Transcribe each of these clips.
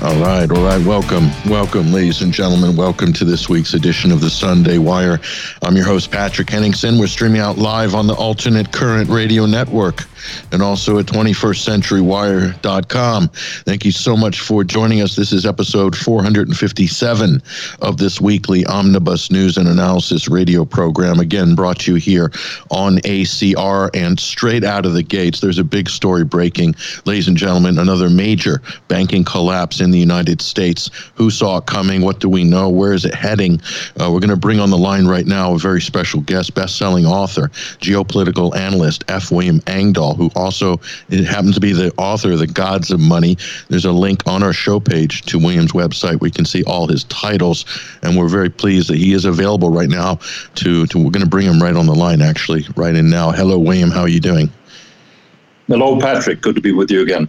All right, all right. Welcome, welcome, ladies and gentlemen. Welcome to this week's edition of the Sunday Wire. I'm your host, Patrick Henningsen. We're streaming out live on the Alternate Current Radio Network and also at 21stcenturywire.com. Thank you so much for joining us. This is episode 457 of this weekly Omnibus News and Analysis radio program. Again, brought to you here on ACR and straight out of the gates. There's a big story breaking. Ladies and gentlemen, another major banking collapse in in the United States. Who saw it coming? What do we know? Where is it heading? Uh, we're going to bring on the line right now a very special guest, best-selling author, geopolitical analyst F. William Engdahl, who also happens to be the author of The Gods of Money. There's a link on our show page to William's website. We can see all his titles, and we're very pleased that he is available right now. To, to we're going to bring him right on the line, actually, right in now. Hello, William. How are you doing? Hello, Patrick. Good to be with you again.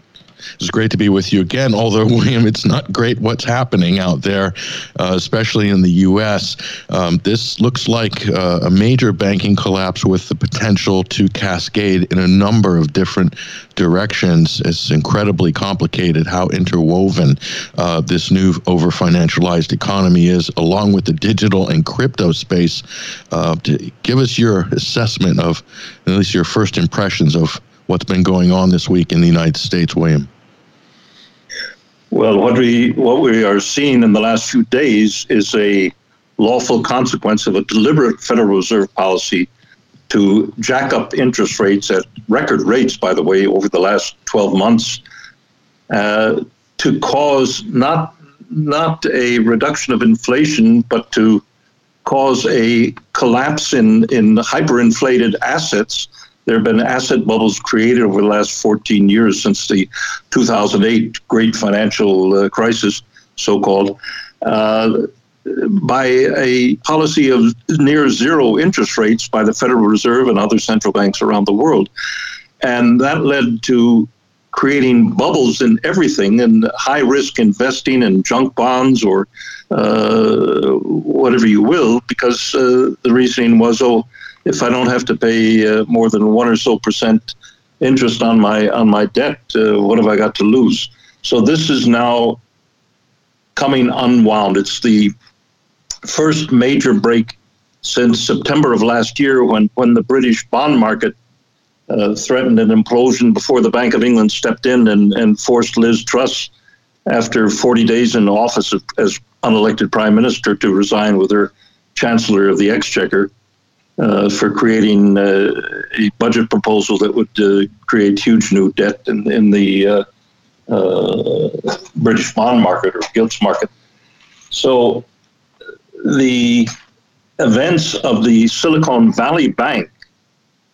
It's great to be with you again. Although, William, it's not great what's happening out there, uh, especially in the U.S. Um, this looks like uh, a major banking collapse with the potential to cascade in a number of different directions. It's incredibly complicated how interwoven uh, this new over financialized economy is, along with the digital and crypto space. Uh, give us your assessment of, at least your first impressions of what's been going on this week in the United States, William? Well, what we what we are seeing in the last few days is a lawful consequence of a deliberate Federal Reserve policy to jack up interest rates at record rates, by the way, over the last 12 months, uh, to cause not not a reduction of inflation, but to cause a collapse in, in hyperinflated assets there have been asset bubbles created over the last 14 years since the 2008 great financial uh, crisis, so called, uh, by a policy of near zero interest rates by the Federal Reserve and other central banks around the world. And that led to creating bubbles in everything and high risk investing in junk bonds or uh, whatever you will, because uh, the reasoning was, oh, if I don't have to pay uh, more than one or so percent interest on my on my debt, uh, what have I got to lose? So this is now coming unwound. It's the first major break since September of last year, when when the British bond market uh, threatened an implosion before the Bank of England stepped in and, and forced Liz Truss, after 40 days in office as unelected prime minister, to resign with her chancellor of the exchequer uh, for creating uh, a budget proposal that would uh, create huge new debt in, in the uh, uh, British bond market or gilts market. So the events of the Silicon Valley Bank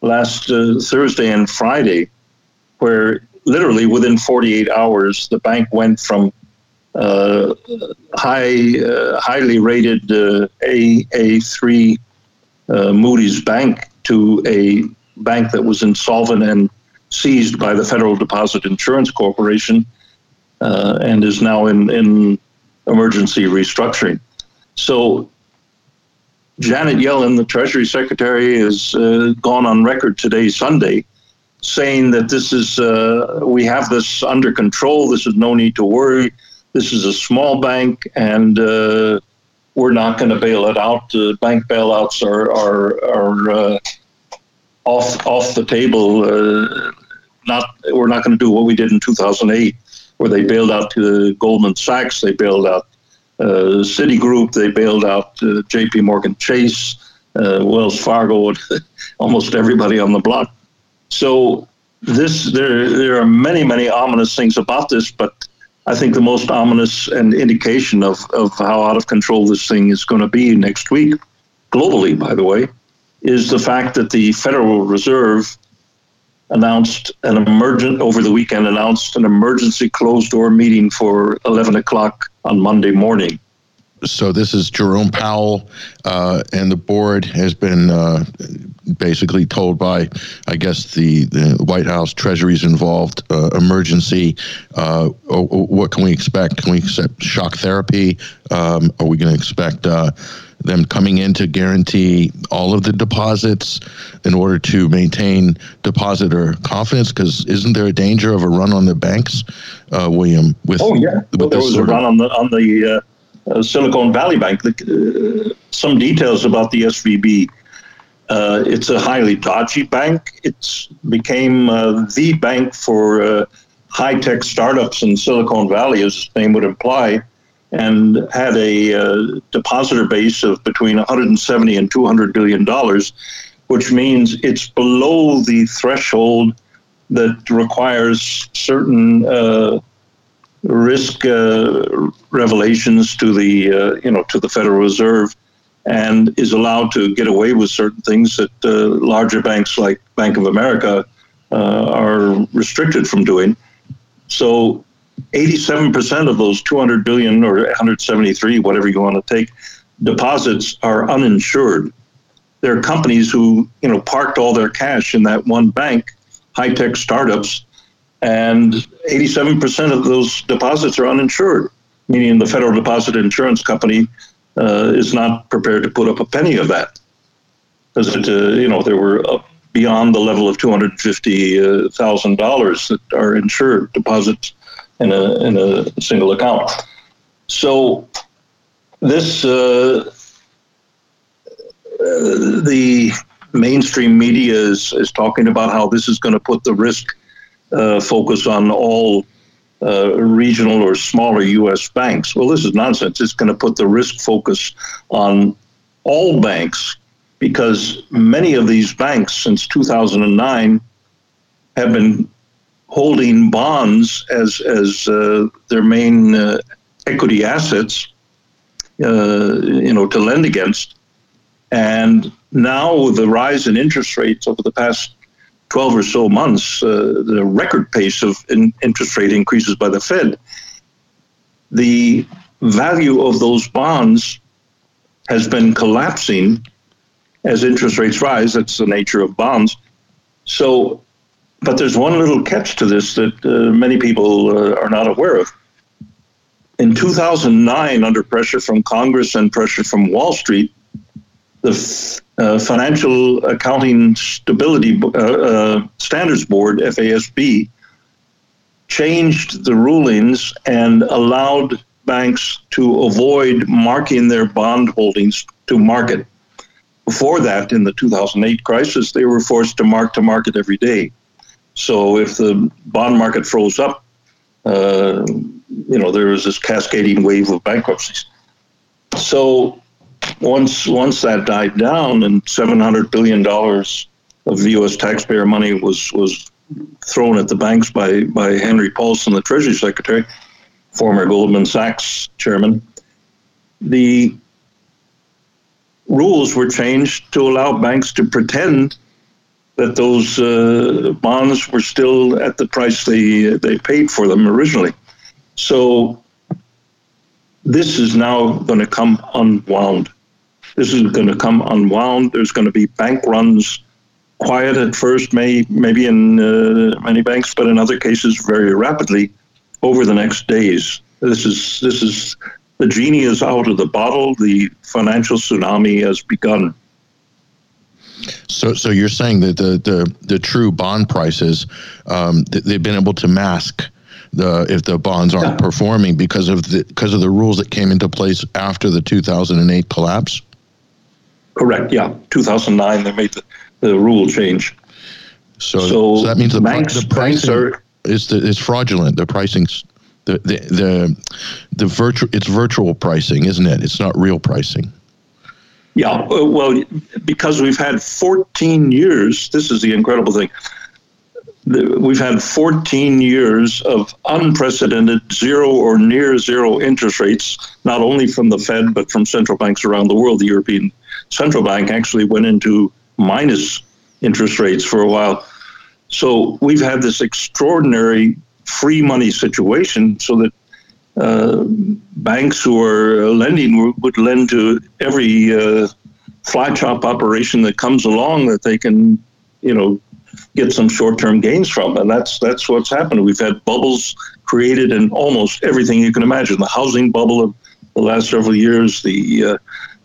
last Thursday and Friday, where literally within 48 hours the bank went from uh, high, uh, highly rated uh, AA3 uh, Moody's Bank to a bank that was insolvent and seized by the Federal Deposit Insurance Corporation uh, and is now in, in emergency restructuring. So Janet Yellen, the Treasury Secretary, has uh, gone on record today, Sunday, saying that this is uh, we have this under control. This is no need to worry. This is a small bank, and uh, we're not going to bail it out. Uh, bank bailouts are are, are uh, off off the table. Uh, not we're not going to do what we did in 2008, where they bailed out Goldman Sachs, they bailed out uh, Citigroup, they bailed out uh, J.P. Morgan Chase, uh, Wells Fargo, almost everybody on the block. So this there there are many many ominous things about this, but I think the most ominous and indication of, of how out of control this thing is going to be next week, globally, by the way, is the fact that the Federal Reserve announced an emergent over the weekend announced an emergency closed door meeting for 11 o'clock on Monday morning. So this is Jerome Powell, uh, and the board has been uh, basically told by, I guess, the, the White House treasuries involved uh, emergency. Uh, what can we expect? Can we expect shock therapy? Um, are we going to expect uh, them coming in to guarantee all of the deposits in order to maintain depositor confidence? Because isn't there a danger of a run on the banks, uh, William? With oh yeah, well, there was a run on the on the uh, uh, Silicon Valley Bank. The, uh, some details about the SVB. Uh, it's a highly dodgy bank. It's became uh, the bank for high tech startups in Silicon Valley, as its name would imply and had a uh, depositor base of between 170 and 200 billion dollars, which means it's below the threshold that requires certain uh, risk uh, revelations to the uh, you know to the Federal Reserve, and is allowed to get away with certain things that uh, larger banks like Bank of America uh, are restricted from doing. So 87% of those 200 billion or 173, whatever you want to take, deposits are uninsured. There are companies who, you know, parked all their cash in that one bank, high-tech startups, and 87% of those deposits are uninsured, meaning the Federal Deposit Insurance Company uh, is not prepared to put up a penny of that. Because, uh, you know, there were beyond the level of $250,000 uh, that are insured deposits in a in a single account. So this uh, the mainstream media is is talking about how this is going to put the risk uh, focus on all uh, regional or smaller U.S. banks. Well, this is nonsense. It's going to put the risk focus on all banks because many of these banks since 2009 have been holding bonds as as uh, their main uh, equity assets, uh, you know, to lend against. And now with the rise in interest rates over the past 12 or so months, uh, the record pace of in interest rate increases by the Fed, the value of those bonds has been collapsing as interest rates rise. That's the nature of bonds. So but there's one little catch to this that uh, many people uh, are not aware of. In 2009, under pressure from Congress and pressure from Wall Street, the uh, Financial Accounting Stability uh, uh, Standards Board, FASB, changed the rulings and allowed banks to avoid marking their bond holdings to market. Before that, in the 2008 crisis, they were forced to mark to market every day. So if the bond market froze up, uh, you know, there was this cascading wave of bankruptcies. So once once that died down and seven hundred billion dollars of U.S. taxpayer money was was thrown at the banks by by Henry Paulson, the Treasury Secretary, former Goldman Sachs chairman, the rules were changed to allow banks to pretend that those uh, bonds were still at the price they they paid for them originally. So this is now going to come unwound. This is going to come unwound. There's going to be bank runs, quiet at first, may maybe in uh, many banks, but in other cases very rapidly over the next days. This is this is the genie is out of the bottle. The financial tsunami has begun. So, so you're saying that the the, the true bond prices, um, they've been able to mask the if the bonds aren't yeah. performing because of the because of the rules that came into place after the 2008 collapse. Correct. Yeah, 2009 they made the, the rule change. So, so, so that means the, banks, the pricing are, is the, is fraudulent. The pricing's the the the, the virtual it's virtual pricing, isn't it? It's not real pricing. Yeah, uh, well, because we've had 14 years, this is the incredible thing. We've had 14 years of unprecedented zero or near zero interest rates, not only from the Fed, but from central banks around the world. The European Central Bank actually went into minus interest rates for a while. So we've had this extraordinary free money situation so that uh, banks who are lending would lend to every uh, fly chop operation that comes along that they can, you know, get some short-term gains from, and that's that's what's happened. We've had bubbles created in almost everything you can imagine. The housing bubble of the last several years, the uh,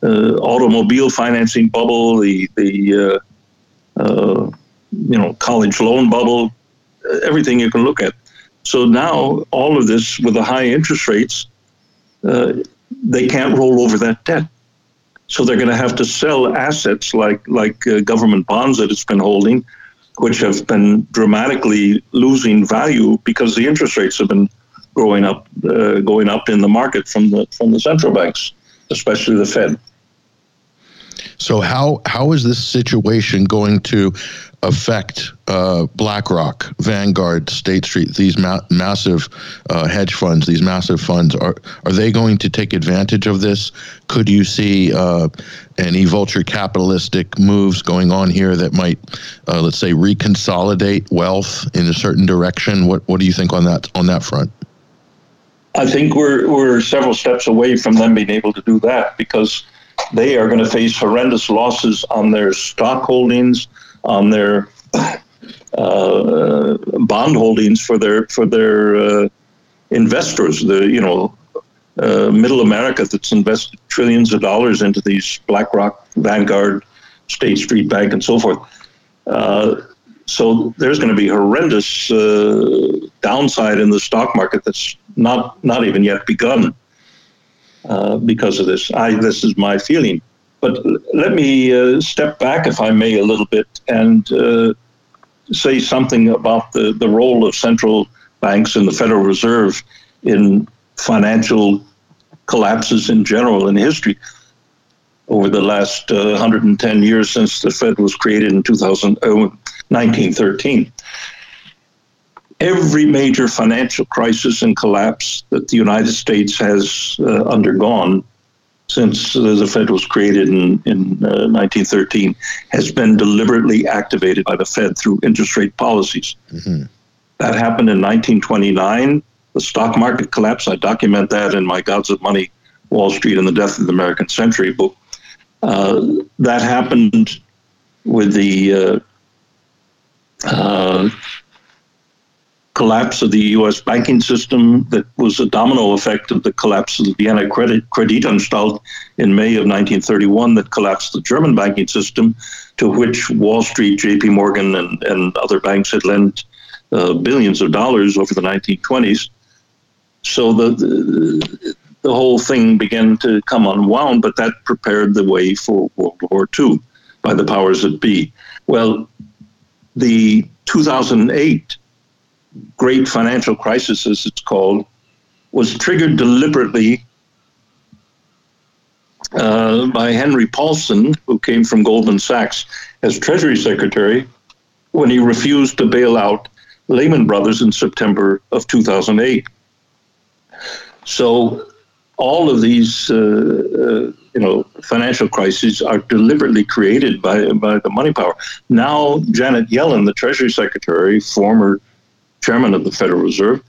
automobile financing bubble, the the uh, uh, you know college loan bubble, everything you can look at. So now all of this with the high interest rates, uh, they can't roll over that debt. So they're going to have to sell assets like like uh, government bonds that it's been holding, which have been dramatically losing value because the interest rates have been growing up, uh, going up in the market from the from the central banks, especially the Fed. So how how is this situation going to affect uh, BlackRock, Vanguard, State Street, these ma- massive uh, hedge funds, these massive funds? Are are they going to take advantage of this? Could you see uh, any vulture capitalistic moves going on here that might, uh, let's say, reconsolidate wealth in a certain direction? What what do you think on that on that front? I think we're we're several steps away from them being able to do that because they are going to face horrendous losses on their stock holdings, on their uh, bond holdings for their for their uh, investors. The you know uh, middle America that's invested trillions of dollars into these BlackRock, Vanguard, State Street Bank, and so forth. Uh, so there's going to be horrendous uh, downside in the stock market that's not not even yet begun. Uh, because of this. I this is my feeling. But let me uh, step back, if I may, a little bit and uh, say something about the, the role of central banks and the Federal Reserve in financial collapses in general in history over the last uh, 110 years since the Fed was created in 2000, 1913 every major financial crisis and collapse that the United States has uh, undergone since uh, the Fed was created in, in uh, 1913 has been deliberately activated by the Fed through interest rate policies. Mm-hmm. That happened in 1929, the stock market collapse. I document that in my Gods of Money, Wall Street and the Death of the American Century book. Uh, that happened with the uh, uh, collapse of the U.S. banking system that was a domino effect of the collapse of the Vienna Credit Kreditanstalt in May of 1931 that collapsed the German banking system, to which Wall Street, J.P. Morgan, and, and other banks had lent uh, billions of dollars over the 1920s. So the, the the whole thing began to come unwound, but that prepared the way for World War II by the powers that be. Well, the 2008 great financial crisis, as it's called, was triggered deliberately uh, by Henry Paulson, who came from Goldman Sachs as Treasury Secretary, when he refused to bail out Lehman Brothers in September of 2008. So, all of these, uh, uh, you know, financial crises are deliberately created by by the money power. Now, Janet Yellen, the Treasury Secretary, former chairman of the Federal Reserve,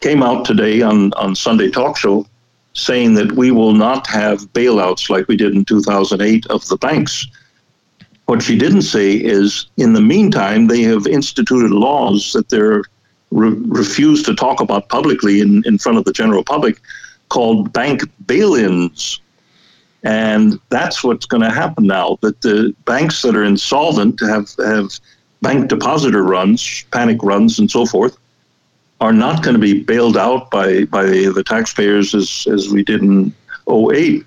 came out today on, on Sunday Talk Show saying that we will not have bailouts like we did in 2008 of the banks. What she didn't say is, in the meantime, they have instituted laws that they're re- refused to talk about publicly in, in front of the general public called bank bail ins. And that's what's going to happen now that the banks that are insolvent have, have bank depositor runs, panic runs, and so forth, are not going to be bailed out by, by the taxpayers as, as we did in 08.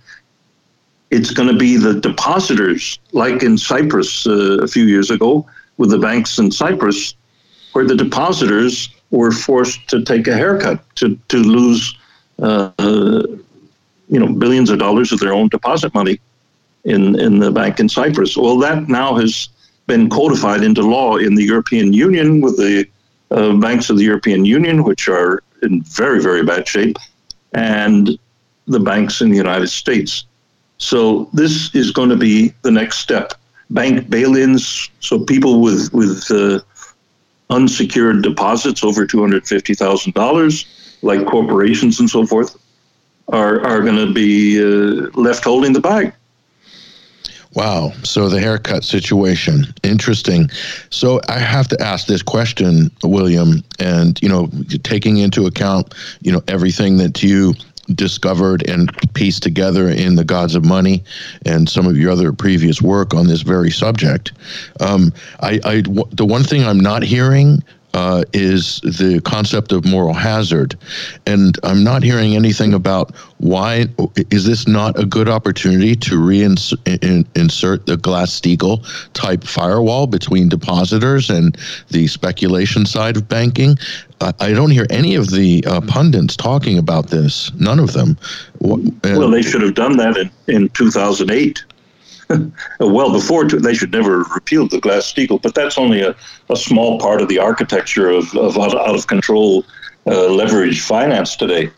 It's going to be the depositors, like in Cyprus uh, a few years ago with the banks in Cyprus, where the depositors were forced to take a haircut to, to lose uh, you know billions of dollars of their own deposit money in, in the bank in Cyprus. Well, that now has been codified into law in the European Union with the uh, banks of the European Union, which are in very, very bad shape, and the banks in the United States. So this is going to be the next step. Bank bail-ins, so people with with uh, unsecured deposits over two hundred fifty thousand dollars, like corporations and so forth, are are going to be uh, left holding the bag. Wow. So the haircut situation, interesting. So I have to ask this question, William, and you know, taking into account, you know, everything that you discovered and pieced together in the Gods of Money and some of your other previous work on this very subject. Um, I, I, the one thing I'm not hearing uh, is the concept of moral hazard. And I'm not hearing anything about why is this not a good opportunity to reinsert the Glass-Steagall type firewall between depositors and the speculation side of banking? I don't hear any of the uh, pundits talking about this. None of them. Well, they should have done that in, in 2008. well before they should never repeal the Glass-Steagall, but that's only a, a small part of the architecture of, of out, of control uh, finance today.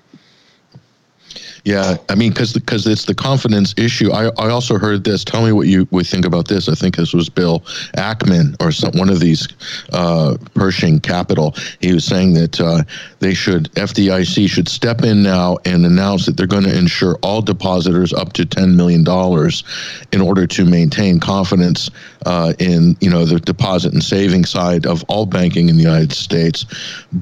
Yeah, I mean, because because it's the confidence issue. I, I also heard this. Tell me what you would think about this. I think this was Bill Ackman or some one of these uh, Pershing Capital. He was saying that uh, they should FDIC should step in now and announce that they're going to insure all depositors up to ten million dollars in order to maintain confidence uh, in you know the deposit and saving side of all banking in the United States.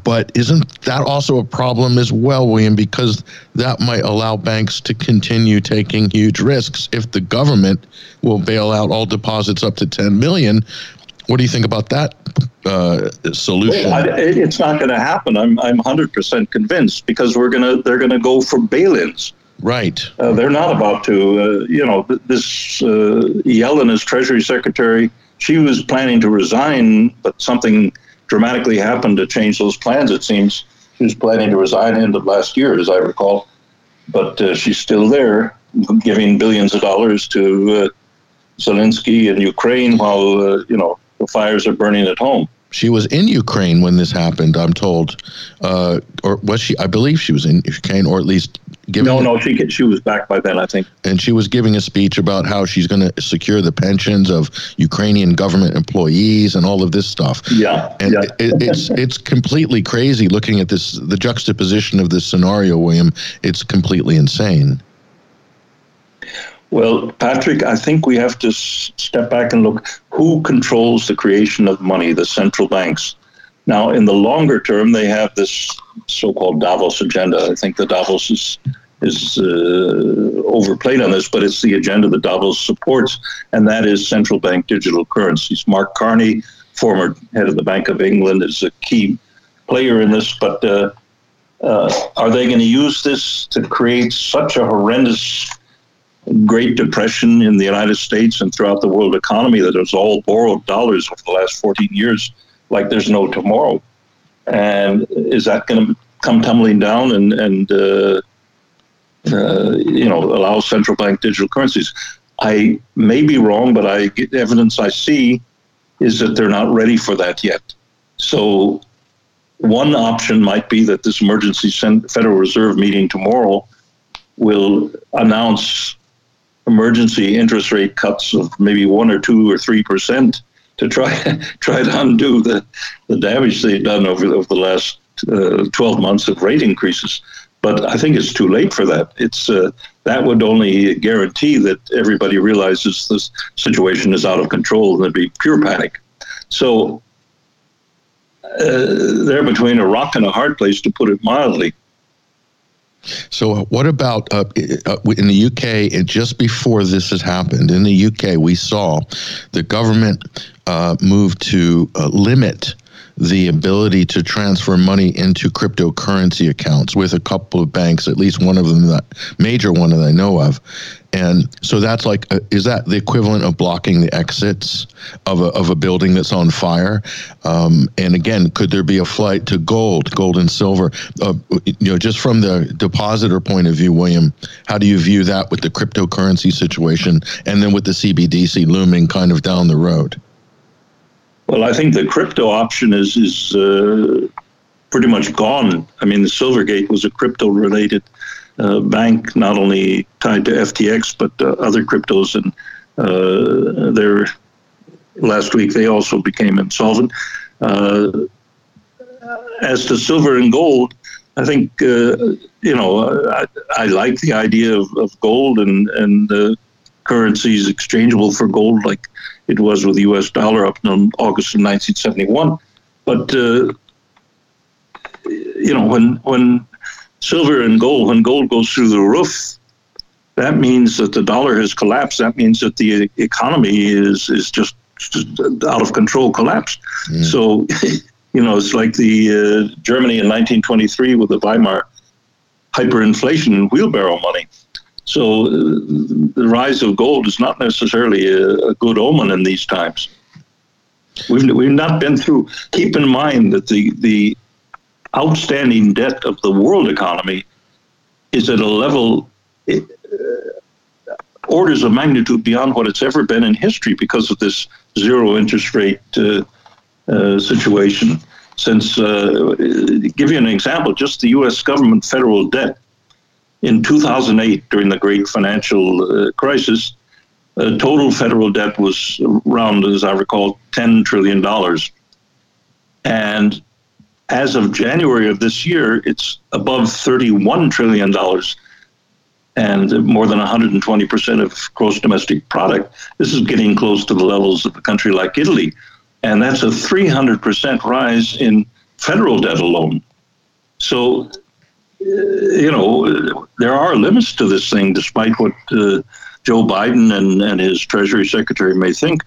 But isn't that also a problem as well, William? Because that might allow banks to continue taking huge risks if the government will bail out all deposits up to 10 million. What do you think about that uh, solution? Well, I, it's not going to happen. I'm I'm 100% convinced because we're gonna they're to go for bail-ins. Right. Uh, they're not about to. Uh, you know, this uh, Yellen as Treasury Secretary. She was planning to resign, but something dramatically happened to change those plans. It seems she was planning to resign end of last year, as I recall but uh, she's still there, giving billions of dollars to uh, Zelensky and Ukraine while you know the fires are burning at home. She was in Ukraine when this happened. I'm told, uh, or was she? I believe she was in Ukraine, or at least giving. No, no, she she was back by then, I think. And she was giving a speech about how she's going to secure the pensions of Ukrainian government employees and all of this stuff. Yeah, and yeah. It, it's it's completely crazy looking at this the juxtaposition of this scenario, William. It's completely insane. Well, Patrick, I think we have to step back and look who controls the creation of money, the central banks. Now, in the longer term, they have this so-called Davos agenda. I think the Davos is is uh, overplayed on this, but it's the agenda that Davos supports, and that is central bank digital currencies. Mark Carney, former head of the Bank of England, is a key player in this. But uh, uh, are they going to use this to create such a horrendous Great Depression in the United States and throughout the world economy that was all borrowed dollars over the last 14 years, like there's no tomorrow. And is that going to come tumbling down and, and uh, uh, you know, allow central bank digital currencies? I may be wrong, but I evidence I see is that they're not ready for that yet. So one option might be that this emergency Federal Reserve meeting tomorrow will announce emergency interest rate cuts of maybe one or two or three percent to try try to undo the, the damage they've done over, over the last uh, 12 months of rate increases. But I think it's too late for that. It's uh, that would only guarantee that everybody realizes this situation is out of control and there'd be pure panic. So uh, they're between a rock and a hard place, to put it mildly. So, what about uh, uh in the UK? And just before this has happened, in the UK, we saw the government uh, move to uh, limit the ability to transfer money into cryptocurrency accounts with a couple of banks, at least one of them, that major one that I know of. And so that's like, uh, is that the equivalent of blocking the exits of a, of a building that's on fire? Um, and again, could there be a flight to gold, gold and silver? Uh, you know, just from the depositor point of view, William, how do you view that with the cryptocurrency situation and then with the CBDC looming kind of down the road? Well, I think the crypto option is is uh, pretty much gone. I mean, the Silvergate was a crypto-related uh, bank, not only tied to FTX but uh, other cryptos, and uh, last week they also became insolvent. Uh, as to silver and gold, I think uh, you know I, I, like the idea of, of gold and and currencies exchangeable for gold, like it was with the U.S. dollar up until August of 1971. But uh, you know, when when silver and gold, when gold goes through the roof, that means that the dollar has collapsed. That means that the economy is is just, out of control, collapsed. Mm. So, you know, it's like the uh, Germany in 1923 with the Weimar hyperinflation and wheelbarrow money. So, uh, the rise of gold is not necessarily a, a good omen in these times. We've, we've not been through. Keep in mind that the the outstanding debt of the world economy is at a level uh, orders of magnitude beyond what it's ever been in history because of this zero interest rate uh, uh, situation. Since, give you an example, just the U.S. government federal debt in 2008 during the great financial crisis, total federal debt was around, as I recall, $10 trillion. And as of January of this year, it's above $31 trillion and more than 120% of gross domestic product. This is getting close to the levels of a country like Italy. And that's a 300% rise in federal debt alone. So, uh, you know, there are limits to this thing, despite what uh, Joe Biden and, and his Treasury Secretary may think,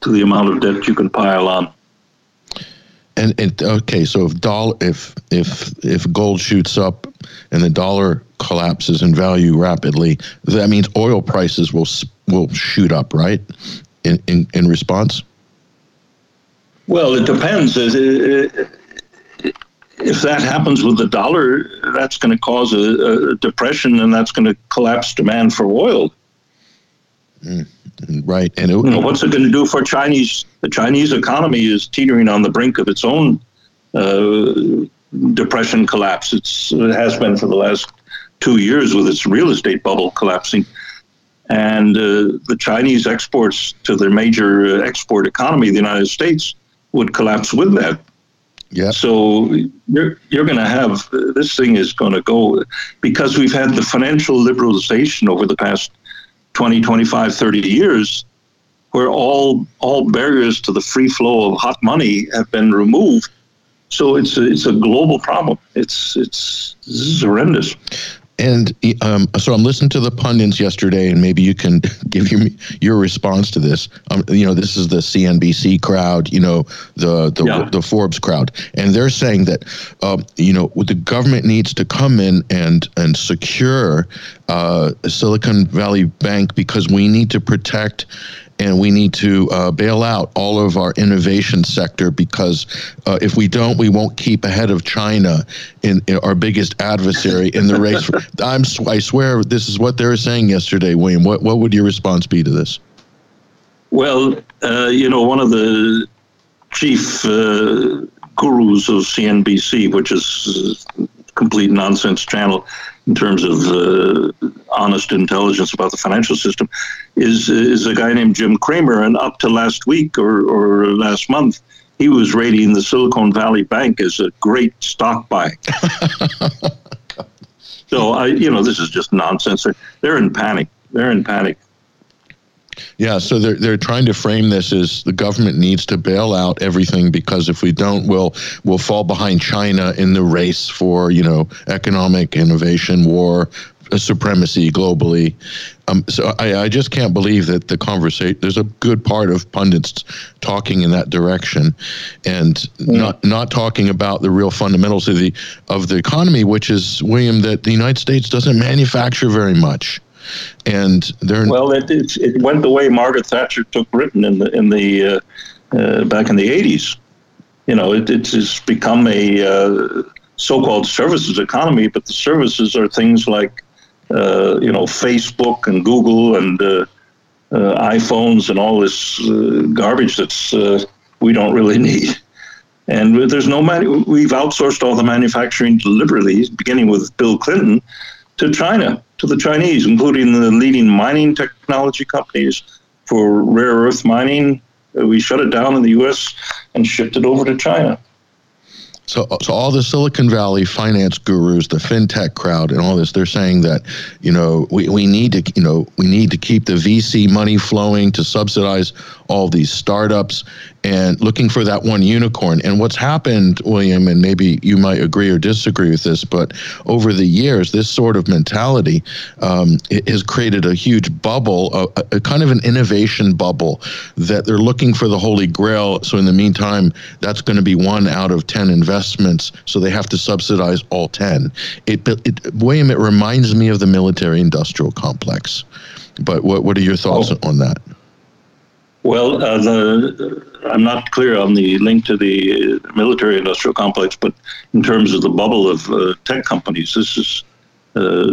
to the amount of debt you can pile on. And, and okay, so if dollar if if if gold shoots up and the dollar collapses in value rapidly, that means oil prices will will shoot up, right? In in, in response. Well, it depends. If that happens with the dollar, that's going to cause a, a depression, and that's going to collapse demand for oil. Mm, right, and it, you know, what's it going to do for Chinese? The Chinese economy is teetering on the brink of its own uh, depression collapse. It's, it has been for the last two years with its real estate bubble collapsing. And uh, the Chinese exports to their major uh, export economy, the United States, would collapse with that. Yeah. So you're you're going to have this thing is going to go because we've had the financial liberalization over the past 20, 25, 30 years where all all barriers to the free flow of hot money have been removed. So it's a, it's a global problem. It's it's, horrendous. And um, so I'm listening to the pundits yesterday, and maybe you can give your your response to this. Um, you know, this is the CNBC crowd, you know, the the, yeah. the Forbes crowd, and they're saying that, uh, you know, the government needs to come in and and secure uh, Silicon Valley Bank because we need to protect and we need to uh, bail out all of our innovation sector because uh, if we don't, we won't keep ahead of China, in, in our biggest adversary in the race. I'm I swear this is what they were saying yesterday, William. What what would your response be to this? Well, uh, you know, one of the chief uh, gurus of CNBC, which is complete nonsense channel in terms of uh, honest intelligence about the financial system, is is a guy named Jim Cramer. And up to last week or, or last month, he was rating the Silicon Valley Bank as a great stock buy. so I, you know, this is just nonsense. They're, they're in panic. They're in panic. Yeah, so they're they're trying to frame this as the government needs to bail out everything because if we don't, we'll we'll fall behind China in the race for you know economic innovation, war, uh, supremacy globally. Um, so I, I just can't believe that the conversation. There's a good part of pundits talking in that direction, and yeah. not not talking about the real fundamentals of the of the economy, which is William that the United States doesn't manufacture very much and they're well. It, it, it went the way Margaret Thatcher took Britain in the in the uh, uh, back in the eighties. You know, it, it's become a uh, so-called services economy, but the services are things like uh, you know Facebook and Google and uh, uh, iPhones and all this garbage that's we don't really need. And there's no manu- we've outsourced all the manufacturing deliberately, beginning with Bill Clinton, to China to the Chinese, including the leading mining technology companies for rare earth mining. Uh, we shut it down in the U.S. and shipped it over to China. So, so all the Silicon Valley finance gurus, the fintech crowd, and all this, they're saying that, you know, we, we need to, you know, we need to keep the VC money flowing to subsidize all these startups, and looking for that one unicorn. And what's happened, William, and maybe you might agree or disagree with this, but over the years, this sort of mentality um, has created a huge bubble, a, a kind of an innovation bubble that they're looking for the holy grail. So in the meantime, that's going to be one out of 10 investments. So they have to subsidize all 10. It, it William, it reminds me of the military industrial complex. But what, what are your thoughts oh. on that? Well, uh, the, I'm not clear on the link to the military industrial complex, but in terms of the bubble of uh, tech companies, this is uh,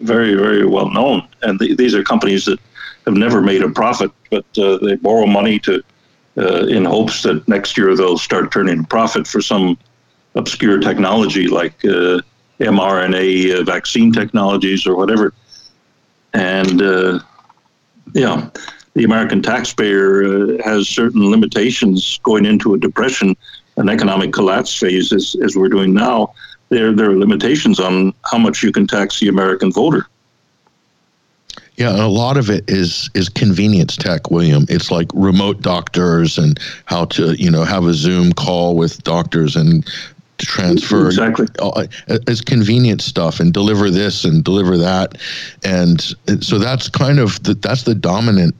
very, very well known. And the, these are companies that have never made a profit, but uh, they borrow money to uh, in hopes that next year they'll start turning a profit for some obscure technology like uh, mRNA vaccine technologies or whatever. And yeah the American taxpayer uh, has certain limitations going into a depression, an economic collapse phase, as, as we're doing now. There, there are limitations on how much you can tax the American voter. Yeah, and a lot of it is is convenience tech, William. It's like remote doctors and how to, you know, have a Zoom call with doctors and transfer exactly as convenient stuff and deliver this and deliver that and so that's kind of the, that's the dominant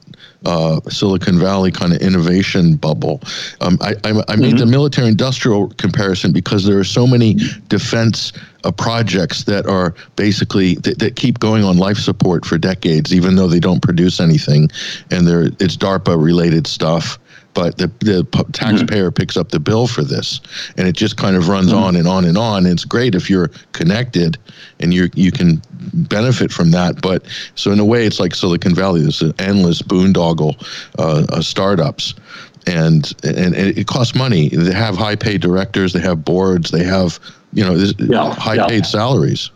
uh, Silicon Valley kind of innovation bubble. Um, I, I, I, made mm-hmm. the military industrial comparison because there are so many defense uh, projects that are basically that, that, keep going on life support for decades, even though they don't produce anything, and they're it's DARPA related stuff but the, the taxpayer mm-hmm. picks up the bill for this and it just kind of runs mm-hmm. on and on and on and it's great if you're connected and you you can benefit from that but so in a way it's like silicon valley there's an endless boondoggle uh, uh, startups and, and it costs money they have high paid directors they have boards they have you know yeah, high yeah. paid salaries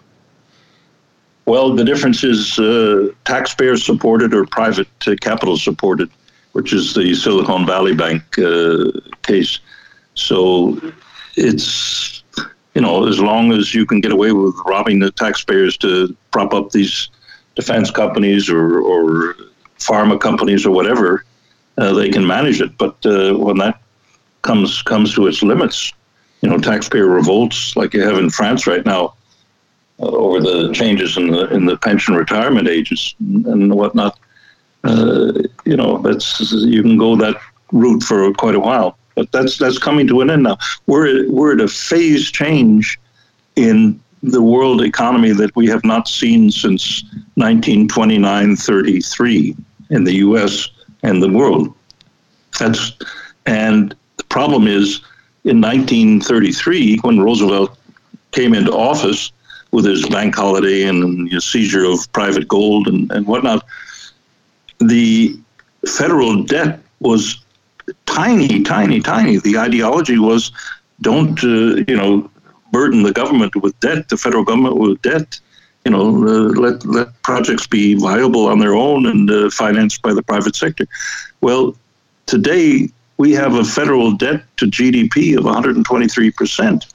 well, the difference is uh, taxpayer supported or private uh, capital supported which is the Silicon Valley Bank uh, case. So it's you know as long as you can get away with robbing the taxpayers to prop up these defense companies or, or pharma companies or whatever, uh, they can manage it. But uh, when that comes comes to its limits, you know, taxpayer revolts like you have in France right now uh, over the changes in the in the pension retirement ages and whatnot uh, you know, that's you can go that route for quite a while. But that's that's coming to an end now. We're we're at a phase change in the world economy that we have not seen since 1929-33 in the U.S. and the world. That's and the problem is in 1933 when Roosevelt came into office with his bank holiday and his seizure of private gold and, and whatnot the federal debt was tiny, tiny, tiny. The ideology was don't, uh, you know, burden the government with debt, the federal government with debt. You know, uh, let let projects be viable on their own and uh, financed by the private sector. Well, today we have a federal debt to GDP of 123 percent.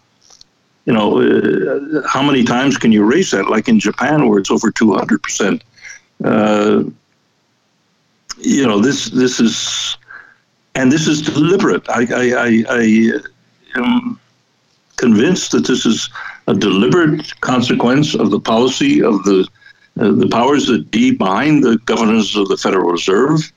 You know, uh, how many times can you raise that? Like in Japan, where it's over 200 percent. Uh, you know, this this is, and this is deliberate. I, I, I, I am convinced that this is a deliberate consequence of the policy of the uh, the powers that be behind the governors of the Federal Reserve,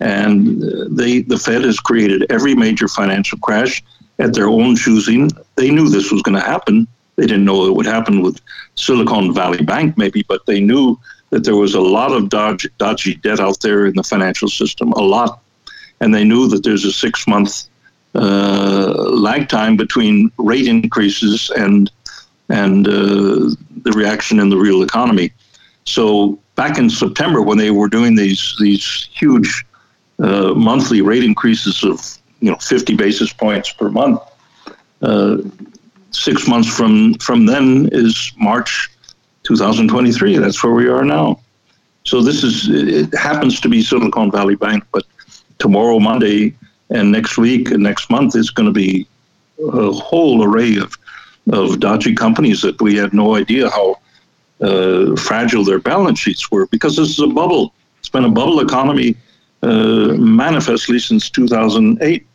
and they the Fed has created every major financial crash at their own choosing. They knew this was going to happen. They didn't know it would happen with Silicon Valley Bank, maybe, but they knew that there was a lot of dodgy, dodgy debt out there in the financial system, a lot. And they knew that there's a six month uh, lag time between rate increases and and uh, the reaction in the real economy. So back in September, when they were doing these these huge uh, monthly rate increases of you know 50 basis points per month, uh, six months from from then is March 2023. That's where we are now. So this is it happens to be Silicon Valley Bank, but tomorrow, Monday, and next week and next month is going to be a whole array of of dodgy companies that we had no idea how uh, fragile their balance sheets were because this is a bubble. It's been a bubble economy uh, manifestly since 2008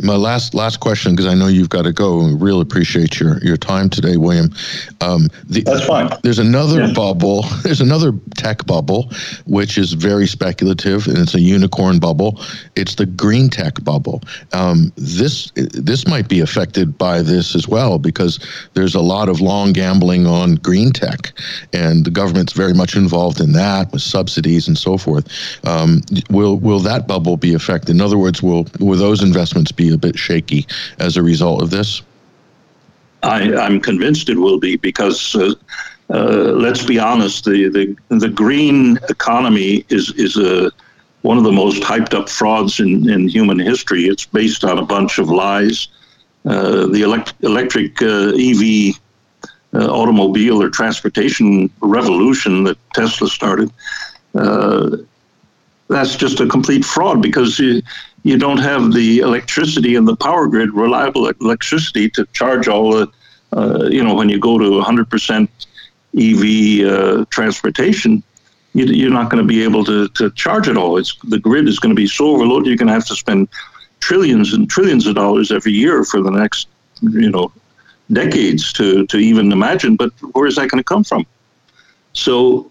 my last last question because I know you've got to go. We really appreciate your your time today, William. Um, the, That's fine. There's another yeah. bubble. There's another tech bubble, which is very speculative, and it's a unicorn bubble. It's the green tech bubble. Um, this this might be affected by this as well because there's a lot of long gambling on green tech, and the government's very much involved in that with subsidies and so forth. Um, will will that bubble be affected? In other words, will will those investments be a bit shaky as a result of this? I, am convinced it will be because uh, uh, let's be honest, the, the the green economy is is a one of the most hyped up frauds in, in human history. It's based on a bunch of lies. Uh, the elect- electric uh, EV uh, automobile or transportation revolution that Tesla started, uh, that's just a complete fraud because you, don't have the electricity and the power grid, reliable electricity to charge all the, uh, you know, when you go to 100% EV uh, transportation, you, are not going to be able to, to charge it all. It's the grid is going to be so overloaded. You're going to have to spend trillions and trillions of dollars every year for the next, you know, decades to to even imagine. But where is that going to come from? So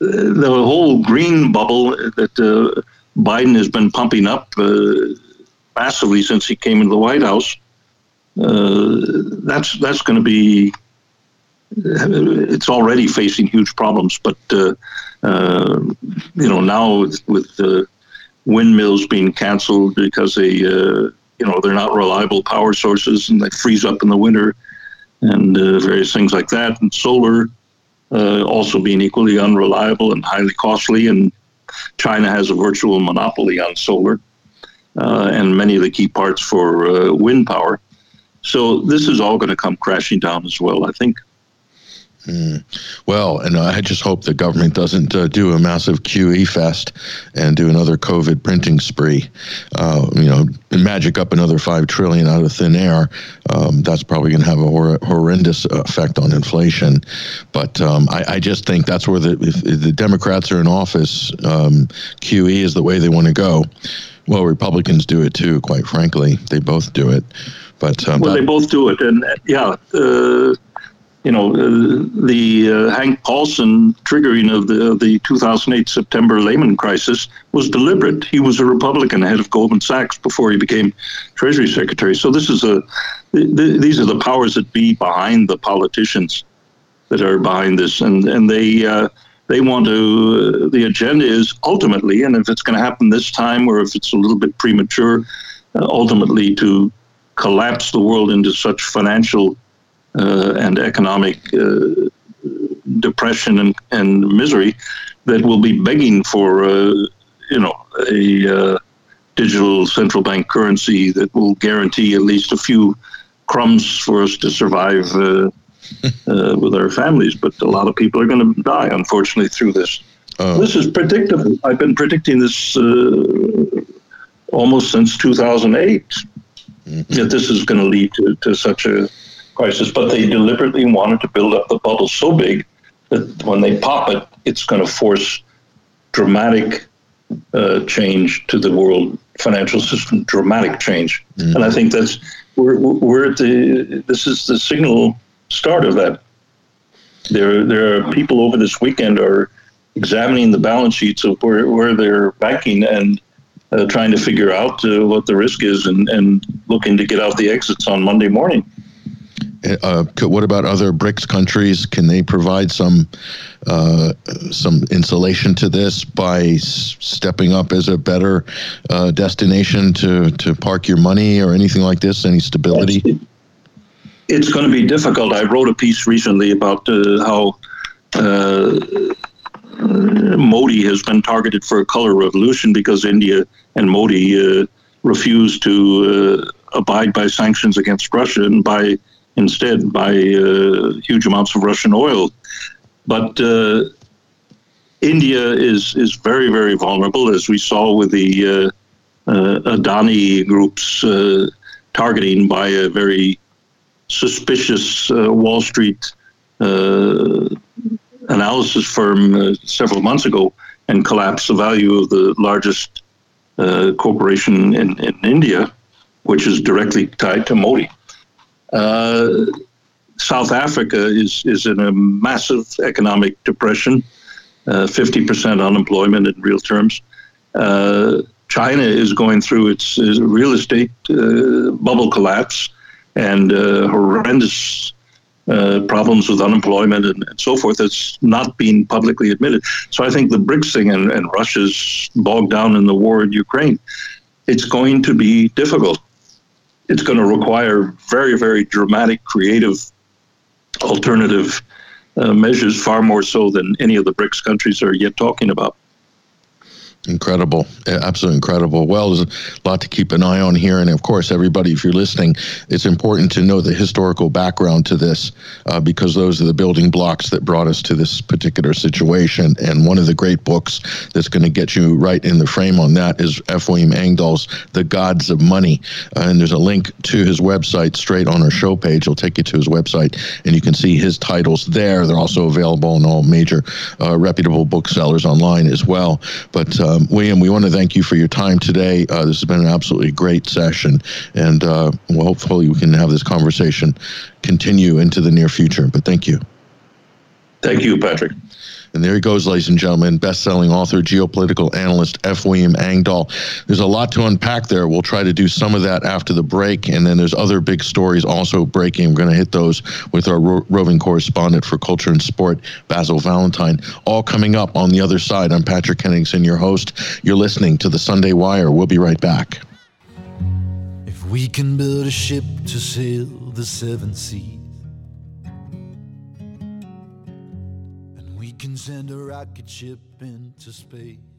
uh, the whole green bubble that uh, Biden has been pumping up uh, massively since he came into the White House. Uh, that's that's going to be. It's already facing huge problems, but uh, uh, you know now with, with windmills being canceled because they you know they're not reliable power sources and they freeze up in the winter, and various things like that, and solar. Uh, also being equally unreliable and highly costly and China has a virtual monopoly on solar uh, and many of the key parts for uh, wind power. So this is all going to come crashing down as well, I think. Mm. Well, and I just hope the government doesn't uh, do a massive QE fest and do another COVID printing spree. Uh, you know, magic up another five trillion out of thin air. Um, that's probably going to have a hor- horrendous effect on inflation. But um, I, I, just think that's where the if, if the Democrats are in office, um, QE is the way they want to go. Well, Republicans do it too. Quite frankly, they both do it. But um, well, that, they both do it, and yeah. Uh, you know, uh, the uh, Hank Paulson triggering of the, the 2008 September Lehman crisis was deliberate. He was a Republican head of Goldman Sachs before he became Treasury Secretary. So this is a th- these are the powers that be behind the politicians that are behind this, and and they. Uh, they want to. Uh, the agenda is ultimately, and if it's going to happen this time, or if it's a little bit premature, uh, ultimately to collapse the world into such financial and economic uh, depression and, and misery that will be begging for, uh, you know, a digital central bank currency that will guarantee at least a few crumbs for us to survive uh, uh, with our families. But a lot of people are going to die, unfortunately, through this. Oh. This is predictable. I've been predicting this uh, almost since 2008 mm-hmm. that this is going to lead to, to such a crisis, but they deliberately wanted to build up the bubble so big that when they pop it, it's going to force dramatic uh, change to the world financial system, dramatic change. Mm-hmm. And I think that's we're we're at the this is the signal start of that. There there are people over this weekend are examining the balance sheets of where, where they're banking and uh, trying to figure out uh, what the risk is and, and looking to get out the exits on Monday morning. Uh, what about other BRICS countries? Can they provide some uh, some insulation to this by s- stepping up as a better uh, destination to, to park your money or anything like this? Any stability? It's, it's going to be difficult. I wrote a piece recently about uh, how uh, Modi has been targeted for a color revolution because India and Modi uh, refused to abide by sanctions against Russia and by instead by uh, huge amounts of Russian oil. But uh, India is is very very vulnerable, as we saw with the uh, Adani group's targeting by a very suspicious Wall Street analysis firm several months ago. and collapse the value of the largest uh, corporation in, in India, which is directly tied to Modi. Uh, South Africa is, is in a massive economic depression, uh, 50% unemployment in real terms. Uh, China is going through its, its real estate uh, bubble collapse and uh, horrendous problems with unemployment and, and, so forth that's not being publicly admitted. So I think the BRICS thing and, and Russia's bogged down in the war in Ukraine, it's going to be difficult. It's going to require very, very dramatic, creative, alternative uh, measures, far more so than any of the BRICS countries are yet talking about. Incredible, absolutely incredible. Well, there's a lot to keep an eye on here, and of course, everybody, if you're listening, it's important to know the historical background to this, uh, because those are the building blocks that brought us to this particular situation. And one of the great books that's going to get you right in the frame on that is. William Engdahl's "The Gods of Money," uh, and there's a link to his website straight on our show page. It'll take you to his website, and you can see his titles there. They're also available in all major uh, reputable booksellers online as well. But uh, um, William, we want to thank you for your time today. Uh, this has been an absolutely great session, and uh, well, hopefully we can have this conversation continue into the near future. But thank you. Thank you, Patrick. And there he goes, ladies and gentlemen, best-selling author, geopolitical analyst F. William Engdahl. There's a lot to unpack there. We'll try to do some of that after the break, and then there's other big stories also breaking. We're going to hit those with our ro- roving correspondent for culture and sport, Basil Valentine. All coming up on the other side. I'm Patrick Henningsen, your host. You're listening to the Sunday Wire. We'll be right back. If we can build a ship to sail the seven seas can send a rocket ship into space.